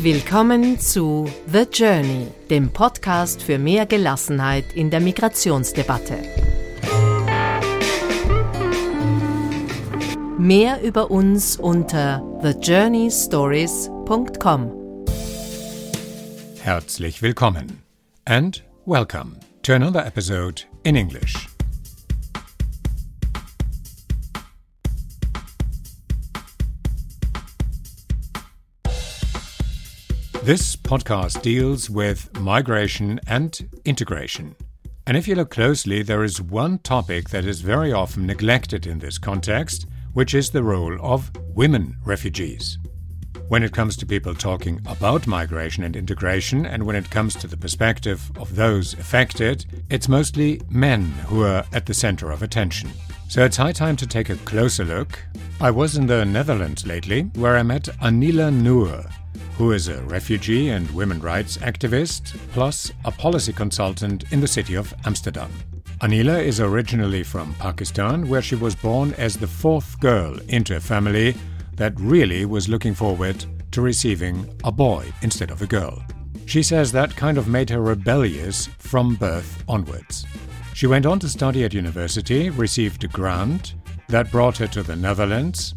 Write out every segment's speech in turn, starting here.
Willkommen zu The Journey, dem Podcast für mehr Gelassenheit in der Migrationsdebatte. Mehr über uns unter thejourneystories.com. Herzlich willkommen and welcome to another episode in English. This podcast deals with migration and integration. And if you look closely, there is one topic that is very often neglected in this context, which is the role of women refugees. When it comes to people talking about migration and integration, and when it comes to the perspective of those affected, it's mostly men who are at the center of attention. So it's high time to take a closer look. I was in the Netherlands lately, where I met Anila Noor, who is a refugee and women rights activist, plus a policy consultant in the city of Amsterdam. Anila is originally from Pakistan, where she was born as the fourth girl into a family that really was looking forward to receiving a boy instead of a girl. She says that kind of made her rebellious from birth onwards. She went on to study at university, received a grant that brought her to the Netherlands,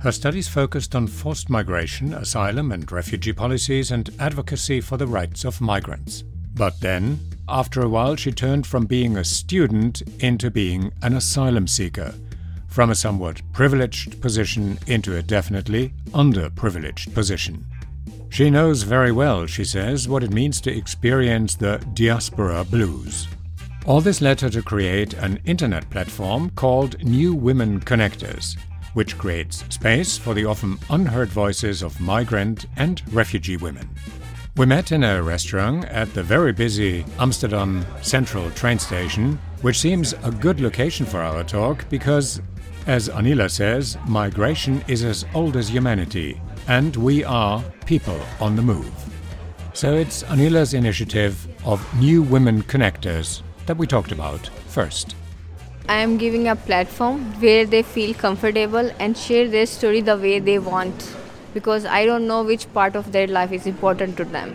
her studies focused on forced migration, asylum and refugee policies, and advocacy for the rights of migrants. But then, after a while, she turned from being a student into being an asylum seeker, from a somewhat privileged position into a definitely underprivileged position. She knows very well, she says, what it means to experience the diaspora blues. All this led her to create an internet platform called New Women Connectors, which creates space for the often unheard voices of migrant and refugee women. We met in a restaurant at the very busy Amsterdam Central train station, which seems a good location for our talk because, as Anila says, migration is as old as humanity, and we are people on the move. So it's Anila's initiative of New Women Connectors that we talked about first. I am giving a platform where they feel comfortable and share their story the way they want because I don't know which part of their life is important to them.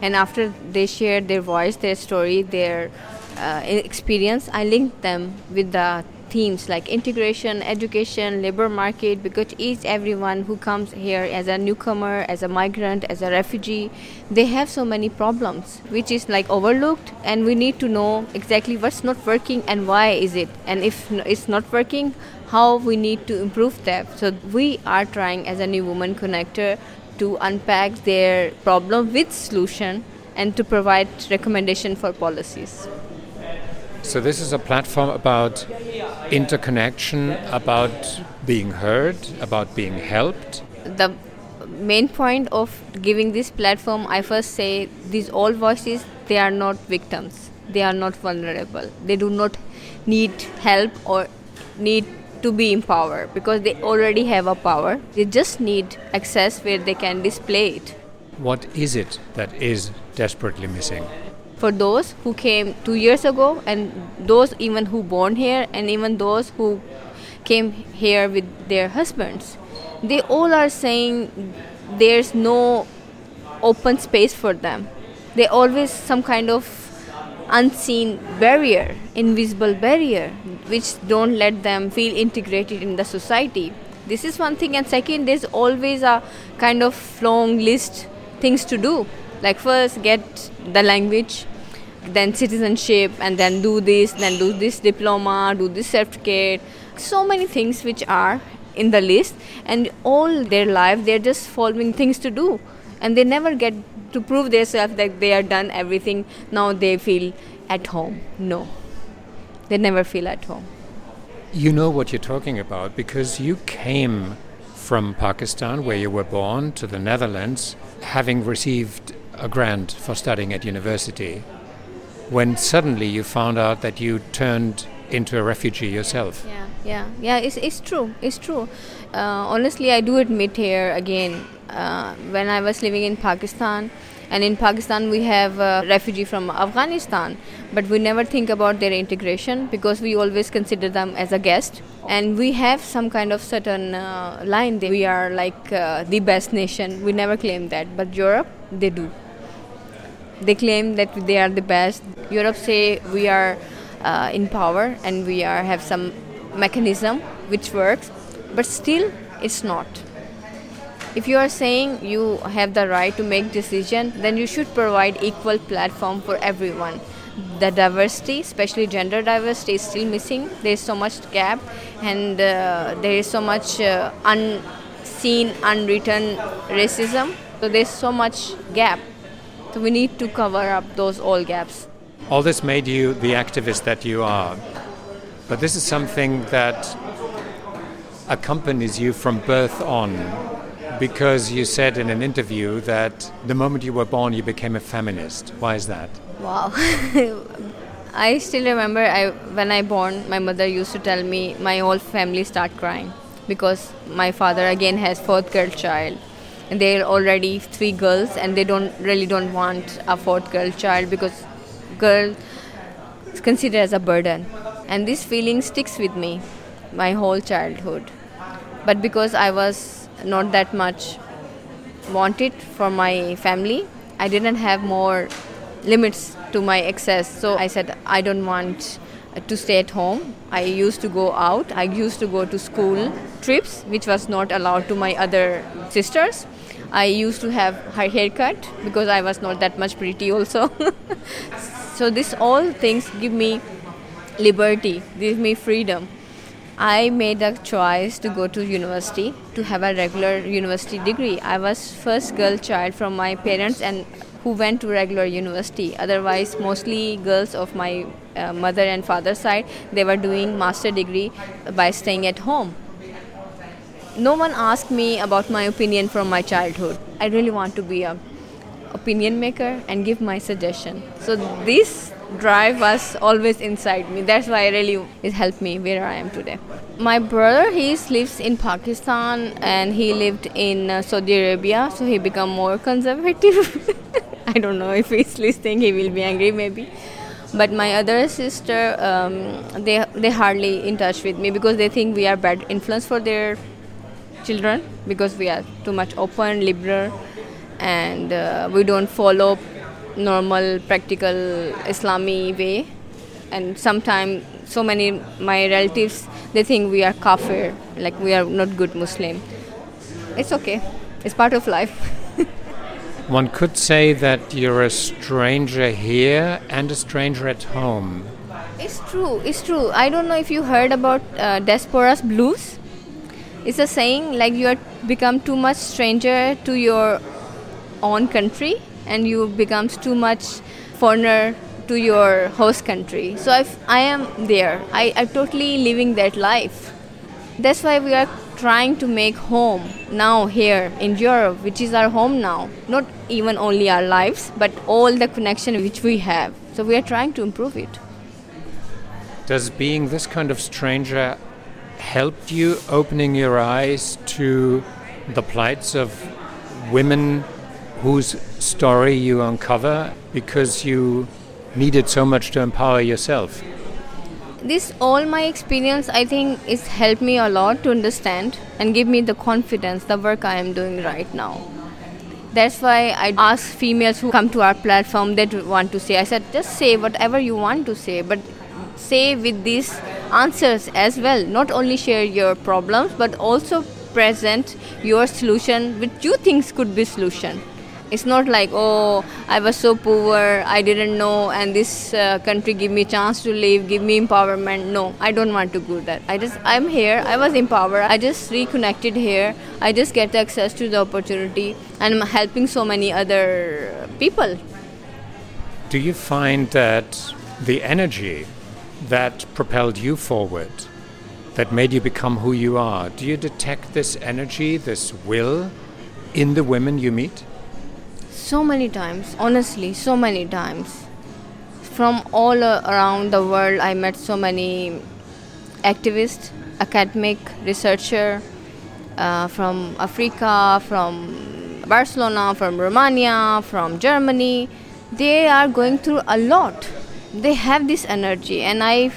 And after they share their voice, their story, their uh, experience, I link them with the themes like integration, education, labor market, because each everyone who comes here as a newcomer, as a migrant, as a refugee, they have so many problems which is like overlooked, and we need to know exactly what's not working and why is it, and if it's not working, how we need to improve that. So we are trying as a new woman connector to unpack their problem with solution and to provide recommendation for policies. So, this is a platform about interconnection, about being heard, about being helped. The main point of giving this platform, I first say these all voices, they are not victims, they are not vulnerable, they do not need help or need to be empowered because they already have a power. They just need access where they can display it. What is it that is desperately missing? For those who came two years ago and those even who born here and even those who came here with their husbands. They all are saying there's no open space for them. They always some kind of unseen barrier invisible barrier which don't let them feel integrated in the society. This is one thing and second there's always a kind of long list things to do like first get the language then citizenship and then do this then do this diploma do this certificate. So many things which are in the list and all their life they're just following things to do. And they never get to prove themselves that they are done everything. Now they feel at home. No. They never feel at home. You know what you're talking about because you came from Pakistan, where you were born, to the Netherlands, having received a grant for studying at university, when suddenly you found out that you turned into a refugee yourself. Yeah, yeah, yeah. It's it's true. It's true. Uh, honestly, I do admit here again. Uh, when I was living in Pakistan, and in Pakistan we have a refugee from Afghanistan, but we never think about their integration because we always consider them as a guest, and we have some kind of certain uh, line. That we are like uh, the best nation. We never claim that, but Europe they do. They claim that they are the best. Europe say we are uh, in power and we are have some mechanism which works, but still it's not. If you are saying you have the right to make decision, then you should provide equal platform for everyone. The diversity, especially gender diversity, is still missing. There is so much gap, and uh, there is so much uh, unseen, unwritten racism. So there's so much gap. So we need to cover up those all gaps. All this made you the activist that you are. But this is something that accompanies you from birth on because you said in an interview that the moment you were born you became a feminist. Why is that? Wow. I still remember I, when I born, my mother used to tell me my whole family start crying because my father again has fourth girl child they're already three girls and they don't really don't want a fourth girl child because girl is considered as a burden. And this feeling sticks with me my whole childhood. But because i was not that much wanted for my family i didn't have more limits to my excess. So i said i don't want to stay at home. I used to go out. I used to go to school trips which was not allowed to my other sisters i used to have her haircut because i was not that much pretty also. So this all things give me liberty give me freedom. I made a choice to go to university to have a regular university degree. I was first girl child from my parents and who went to regular university. Otherwise mostly girls of my uh, mother and father side they were doing master degree by staying at home no one asked me about my opinion from my childhood. I really want to be a opinion maker and give my suggestion. So this drive was always inside me. That's why really it helped me where i am today. My brother he lives in pakistan and he lived in uh, saudi arabia so he become more conservative. I don't know if he's listening he will be angry maybe. But my other sister um, they they hardly in touch with me because they think we are bad influence for their children because we are too much open liberal and uh, we don't follow normal practical islami way. And sometimes so many my relatives they think we are kafir like we are not good muslim. It's okay. It's part of life. One could say that you're a stranger here and a stranger at home. It's true. It's true. I don't know if you heard about uh, diaspora's blues it's a saying like you are become too much stranger to your own country and you becomes too much foreigner to your host country. So if i am there I, i'm totally living that life. That's why we are trying to make home now here in europe which is our home now. Not even only our lives but all the connection which we have. So we are trying to improve it. Does being this kind of stranger help you opening your eyes to the plights of women whose story you uncover because you needed so much to empower yourself? This all my experience I think is helped me a lot to understand and give me the confidence the work I am doing right now. That's why I ask females who come to our platform that want to say I said just say whatever you want to say but say with these answers as well. Not only share your problems but also present your solution which you think could be solution. It's not like oh i was so poor i didn't know and this uh, country give me chance to live give me empowerment. No i don't want to go that i just i'm here. I was empowered. I just reconnected here. I just get access to the opportunity and i'm helping so many other people. Do you find that the energy that propelled you forward that made you become who you are do you detect this energy this will in the women you meet? So many times honestly so many times. From all around the world i met so many activists academic researcher uh, from africa from barcelona from romania from germany. They are going through a lot they have this energy and I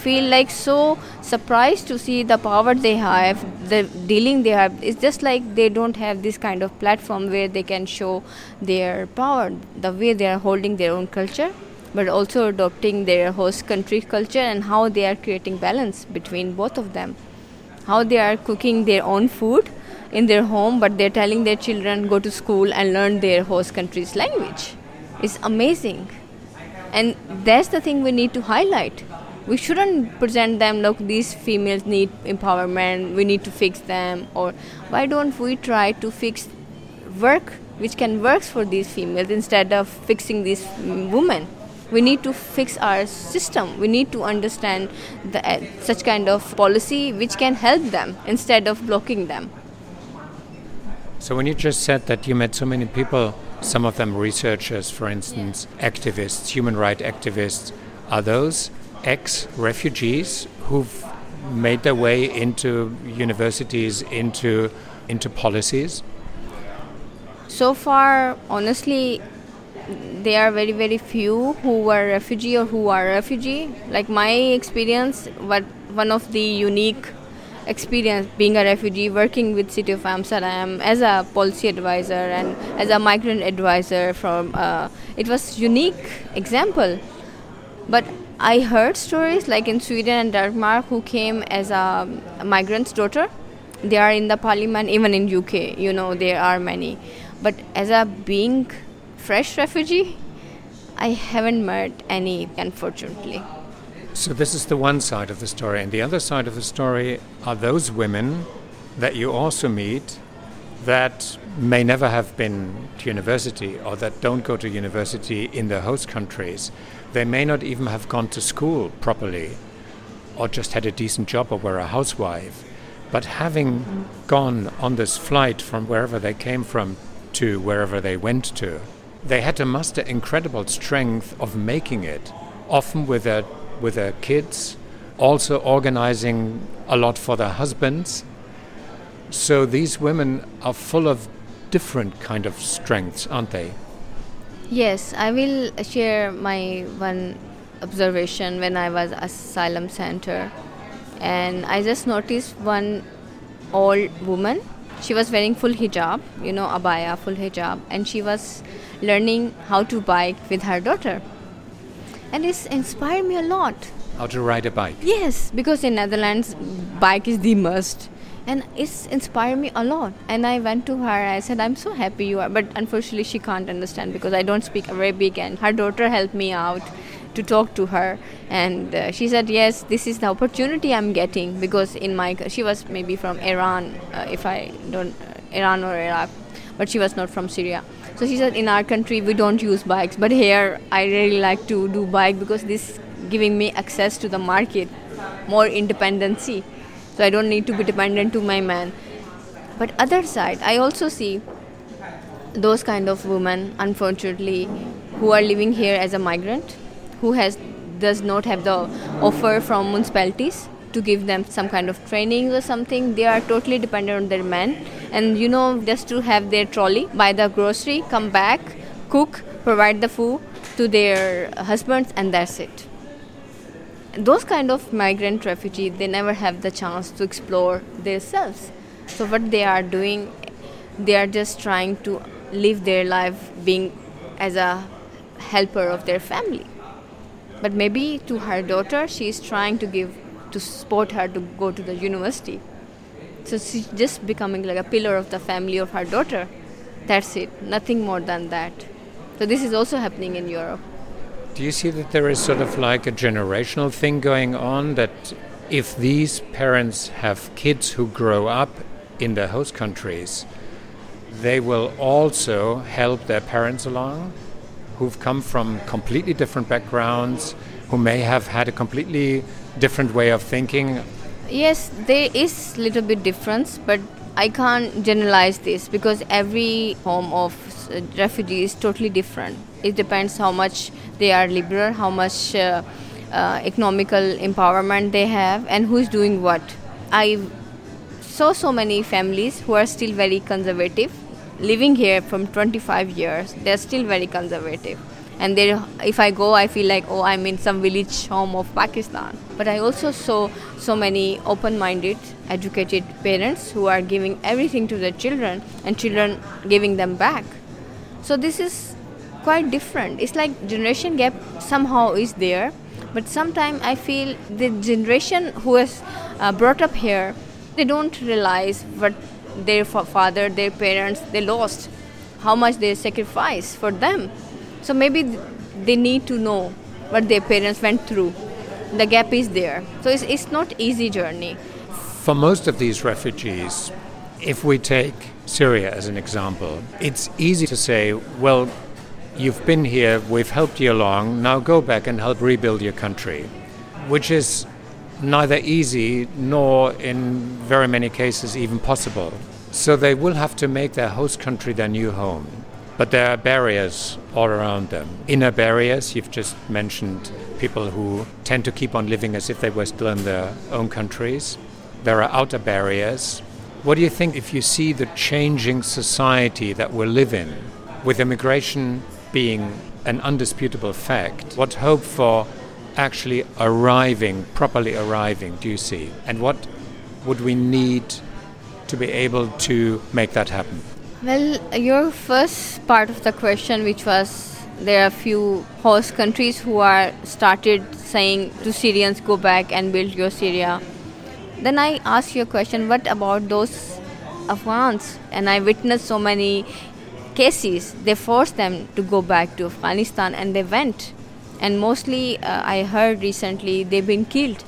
feel like so surprised to see the power they have, the dealing they have. It's just like they don't have this kind of platform where they can show their power, the way they are holding their own culture, but also adopting their host country culture and how they are creating balance between both of them. How they are cooking their own food in their home, but they're telling their children go to school and learn their host country's language. It's amazing. And that's the thing we need to highlight. We shouldn't present them, look, these females need empowerment, we need to fix them, or why don't we try to fix work which can work for these females instead of fixing these women? we need to fix our system we need to understand the, uh, such kind of policy which can help them instead of blocking them so when you just said that you met so many people some of them researchers for instance yeah. activists human rights activists are those ex-refugees who've made their way into universities into into policies so far honestly there are very very few who were refugee or who are refugee like my experience what one of the unique experience being a refugee working with city of amsterdam as a policy advisor and as a migrant advisor from uh, it was unique example. But i heard stories like in sweden and denmark who came as a, a migrant's daughter. They are in the parliament even in uk you know there are many. But as a being fresh refugee, I haven't met any, unfortunately. So, this is the one side of the story. And the other side of the story are those women that you also meet that may never have been to university or that don't go to university in their host countries. They may not even have gone to school properly or just had a decent job or were a housewife. But having gone on this flight from wherever they came from to wherever they went to, they had to muster incredible strength of making it, often with their, with their kids, also organizing a lot for their husbands. So these women are full of different kind of strengths, aren't they? Yes, I will share my one observation when I was asylum center, and I just noticed one old woman. She was wearing full hijab, you know, abaya, full hijab, and she was learning how to bike with her daughter. And it's inspired me a lot. How to ride a bike? Yes, because in Netherlands, bike is the must. And it's inspired me a lot. And I went to her, I said, I'm so happy you are. But unfortunately, she can't understand because I don't speak Arabic. And her daughter helped me out to talk to her and uh, she said yes this is the opportunity i'm getting because in my she was maybe from iran uh, if i don't uh, iran or iraq but she was not from syria so she said, in our country we don't use bikes, but here I really like to do bike because this giving me access to the market, more independency. So I don't need to be dependent to my man. But other side, I also see those kind of women, unfortunately, who are living here as a migrant, who has does not have the offer from municipalities to give them some kind of training or something. They are totally dependent on their men, and you know, just to have their trolley, buy the grocery, come back, cook, provide the food to their husbands, and that's it. Those kind of migrant refugees, they never have the chance to explore themselves. So what they are doing, they are just trying to live their life being as a helper of their family. But maybe to her daughter, she is trying to give to support her to go to the university. So she's just becoming like a pillar of the family of her daughter. That's it, nothing more than that. So this is also happening in Europe. Do you see that there is sort of like a generational thing going on that if these parents have kids who grow up in their host countries, they will also help their parents along who've come from completely different backgrounds, who may have had a completely different way of thinking? Yes, there is little bit difference, but I can't generalize this because every home of refugee is totally different. It depends how much they are liberal, how much uh, uh, economical empowerment they have, and who is doing what. I saw so many families who are still very conservative, living here from 25 years. They're still very conservative and there if i go i feel like oh i'm in some village home of pakistan. But i also saw so many open minded educated parents who are giving everything to their children and children giving them back. So this is quite different. It's like generation gap somehow is there. But sometimes i feel the generation who is uh, brought up here they don't realize what their father their parents they lost. How much they sacrificed for them so maybe they need to know what their parents went through. The gap is there. So it's, it's not easy journey. For most of these refugees if we take syria as an example it's easy to say well you've been here we've helped you along now go back and help rebuild your country which is neither easy nor in very many cases even possible. So they will have to make their host country their new home but there are barriers all around them. Inner barriers, you've just mentioned people who tend to keep on living as if they were still in their own countries. There are outer barriers. What do you think if you see the changing society that we live in, with immigration being an undisputable fact, what hope for actually arriving, properly arriving, do you see? And what would we need to be able to make that happen? Well, your first part of the question, which was there are few host countries who are started saying to Syrians go back and build your Syria. Then I ask you a question: What about those Afghans? And I witnessed so many cases. They forced them to go back to Afghanistan, and they went. And mostly, uh, I heard recently they've been killed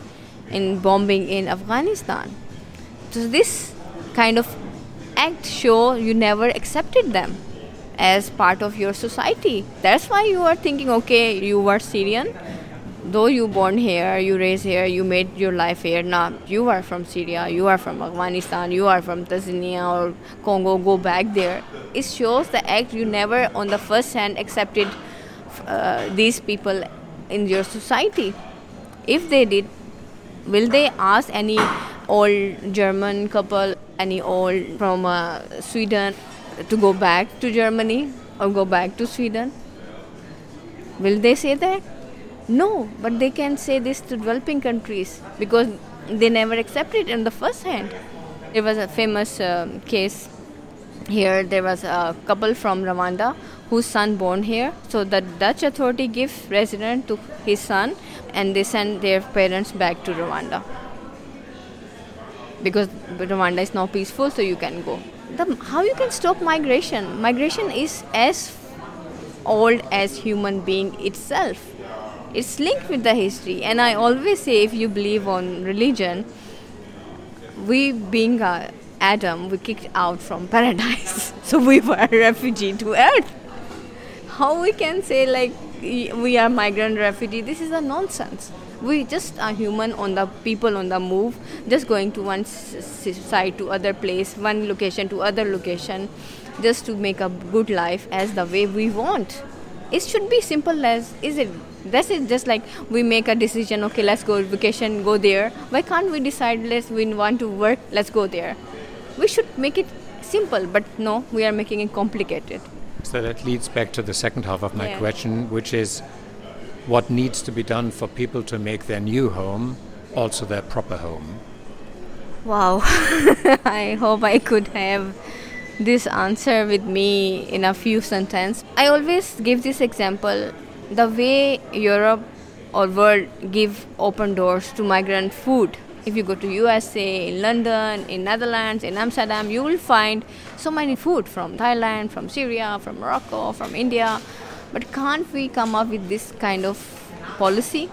in bombing in Afghanistan. So this kind of act show you never accepted them as part of your society. That's why you are thinking, okay, you were Syrian, though you born here, you raised here, you made your life here. Now you are from Syria, you are from Afghanistan, you are from Tanzania or Congo. Go back there. It shows the act you never, on the first hand, accepted uh, these people in your society. If they did, will they ask any old German couple any old from uh, Sweden to go back to Germany or go back to Sweden? Will they say that? No, but they can say this to developing countries because they never accept it in the first hand. There was a famous uh, case here. There was a couple from Rwanda whose son born here. So the Dutch authority give resident to his son, and they send their parents back to Rwanda because Rwanda is now peaceful, so you can go. The, how you can stop migration? Migration is as old as human being itself. It's linked with the history, and I always say, if you believe on religion, we being uh, Adam, we kicked out from paradise, so we were refugee to earth. How we can say like we are migrant refugee? This is a nonsense we just are human on the people on the move just going to one side to other place one location to other location just to make a good life as the way we want. It should be simple as is it that's it just like we make a decision okay let's go vacation go there. Why can't we decide let's we want to work let's go there? We should make it simple but no we are making it complicated. So that leads back to the second half of my yeah. question which is what needs to be done for people to make their new home also their proper home? Wow, I hope I could have this answer with me in a few sentences. I always give this example the way Europe or world give open doors to migrant food. If you go to USA, in London, in Netherlands, in Amsterdam, you will find so many food from Thailand, from Syria, from Morocco, from India but can't we come up with this kind of policy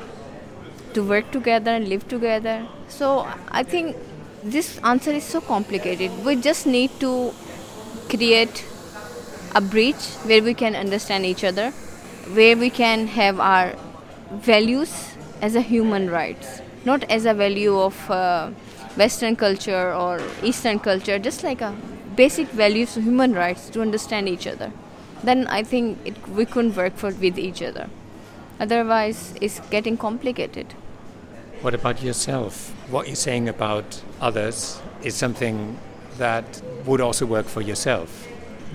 to work together and live together? So I think this answer is so complicated. We just need to create a bridge where we can understand each other, where we can have our values as a human rights, not as a value of uh, Western culture or Eastern culture, just like a basic values of human rights to understand each other then I think it, we couldn't work for, with each other. Otherwise, it's getting complicated. What about yourself? What you're saying about others is something that would also work for yourself.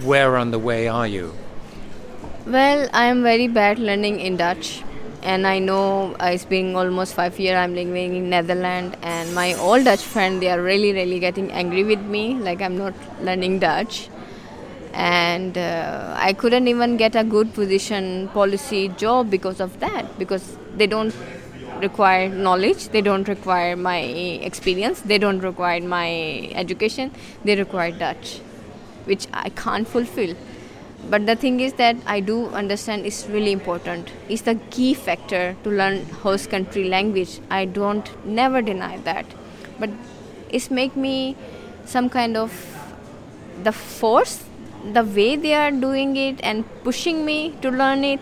Where on the way are you? Well, I am very bad learning in Dutch and I know it's been almost five years I'm living in Netherlands and my old Dutch friend they are really really getting angry with me like I'm not learning Dutch and uh, I couldn't even get a good position policy job because of that because they don't require knowledge they don't require my experience they don't require my education they require Dutch which I can't fulfill. But the thing is that i do understand it's really important. It's the key factor to learn host country language. I don't never deny that. But it's make me some kind of the force the way they are doing it and pushing me to learn it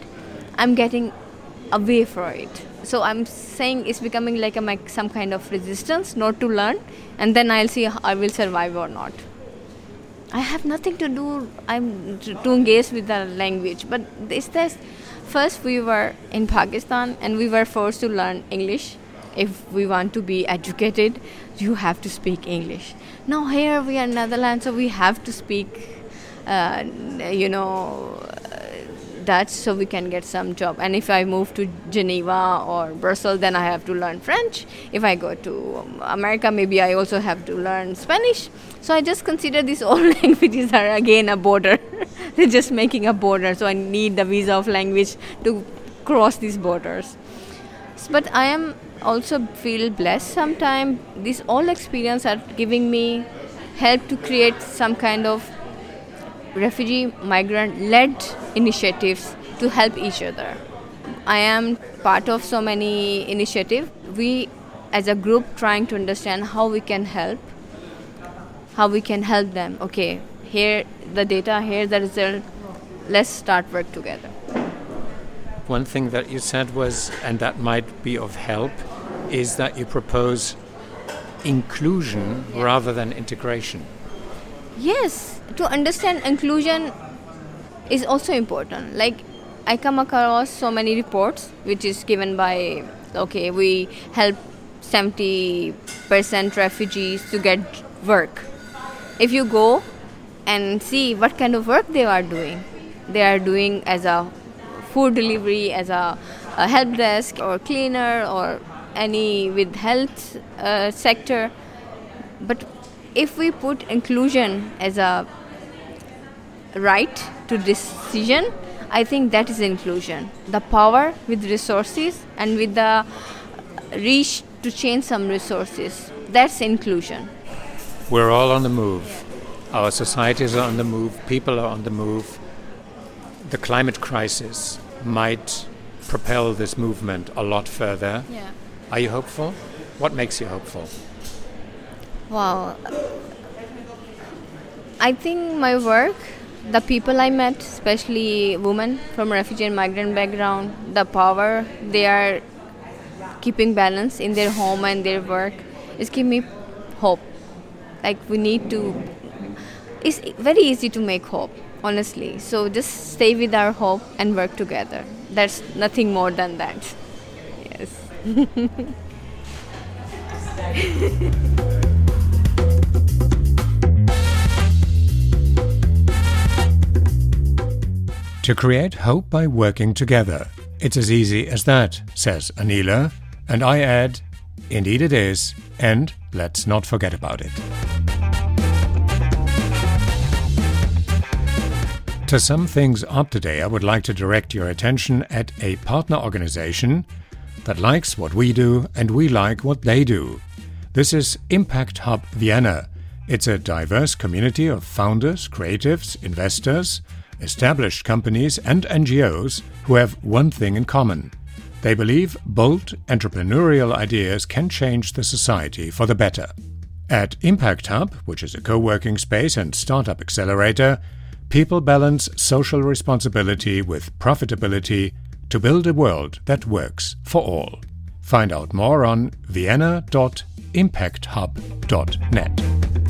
i'm getting away from it so i'm saying it's becoming like a some kind of resistance not to learn and then i'll see i will survive or not I have nothing to do. I'm to engage with the language, but it's this. First, we were in Pakistan and we were forced to learn English. If we want to be educated, you have to speak English. Now here we are in Netherlands, so we have to speak. Uh, you know, Dutch so we can get some job. And if I move to Geneva or Brussels, then I have to learn French. If I go to America, maybe I also have to learn Spanish. So I just consider these all languages are again a border. They're just making a border. So I need the visa of language to cross these borders. But I am also feel blessed sometimes. These all experience are giving me help to create some kind of refugee migrant led initiatives to help each other. I am part of so many initiatives. We as a group trying to understand how we can help how we can help them okay here the data here the result let's start work together one thing that you said was and that might be of help is that you propose inclusion yeah. rather than integration yes to understand inclusion is also important. Like i come across so many reports which is given by okay we help 70% refugees to get work. If you go and see what kind of work they are doing they are doing as a food delivery as a, a help desk or cleaner or any with health uh, sector. But if we put inclusion as a right to decision i think that is inclusion. The power with resources and with the reach to change some resources that's inclusion. We're all on the move. Our societies are on the move. People are on the move. The climate crisis might propel this movement a lot further. Yeah. are you hopeful? What makes you hopeful wow i think my work the people I met, especially women from refugee and migrant background, the power they are keeping balance in their home and their work, is giving me hope. Like we need to. It's very easy to make hope, honestly. So just stay with our hope and work together. There's nothing more than that. Yes. To create hope by working together. It's as easy as that, says Anila, and I add, indeed it is, and let's not forget about it. To sum things up today, I would like to direct your attention at a partner organization that likes what we do and we like what they do. This is Impact Hub Vienna. It's a diverse community of founders, creatives, investors, established companies, and NGOs who have one thing in common. They believe bold entrepreneurial ideas can change the society for the better. At Impact Hub, which is a co working space and startup accelerator, people balance social responsibility with profitability to build a world that works for all. Find out more on vienna.impacthub.net.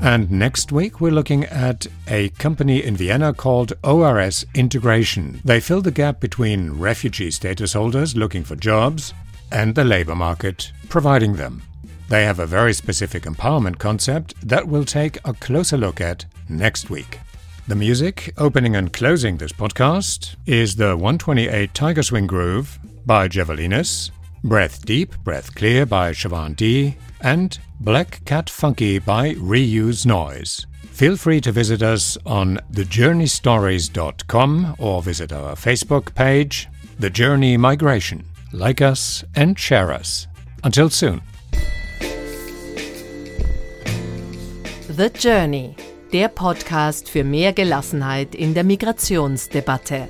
And next week, we're looking at a company in Vienna called ORS Integration. They fill the gap between refugee status holders looking for jobs and the labor market providing them. They have a very specific empowerment concept that we'll take a closer look at next week. The music opening and closing this podcast is the 128 Tiger Swing Groove by Javelinus, Breath Deep, Breath Clear by Siobhan D, and Black Cat Funky by Reuse Noise. Feel free to visit us on thejourneystories.com or visit our Facebook page, The Journey Migration. Like us and share us. Until soon. The Journey, der Podcast für mehr Gelassenheit in der Migrationsdebatte.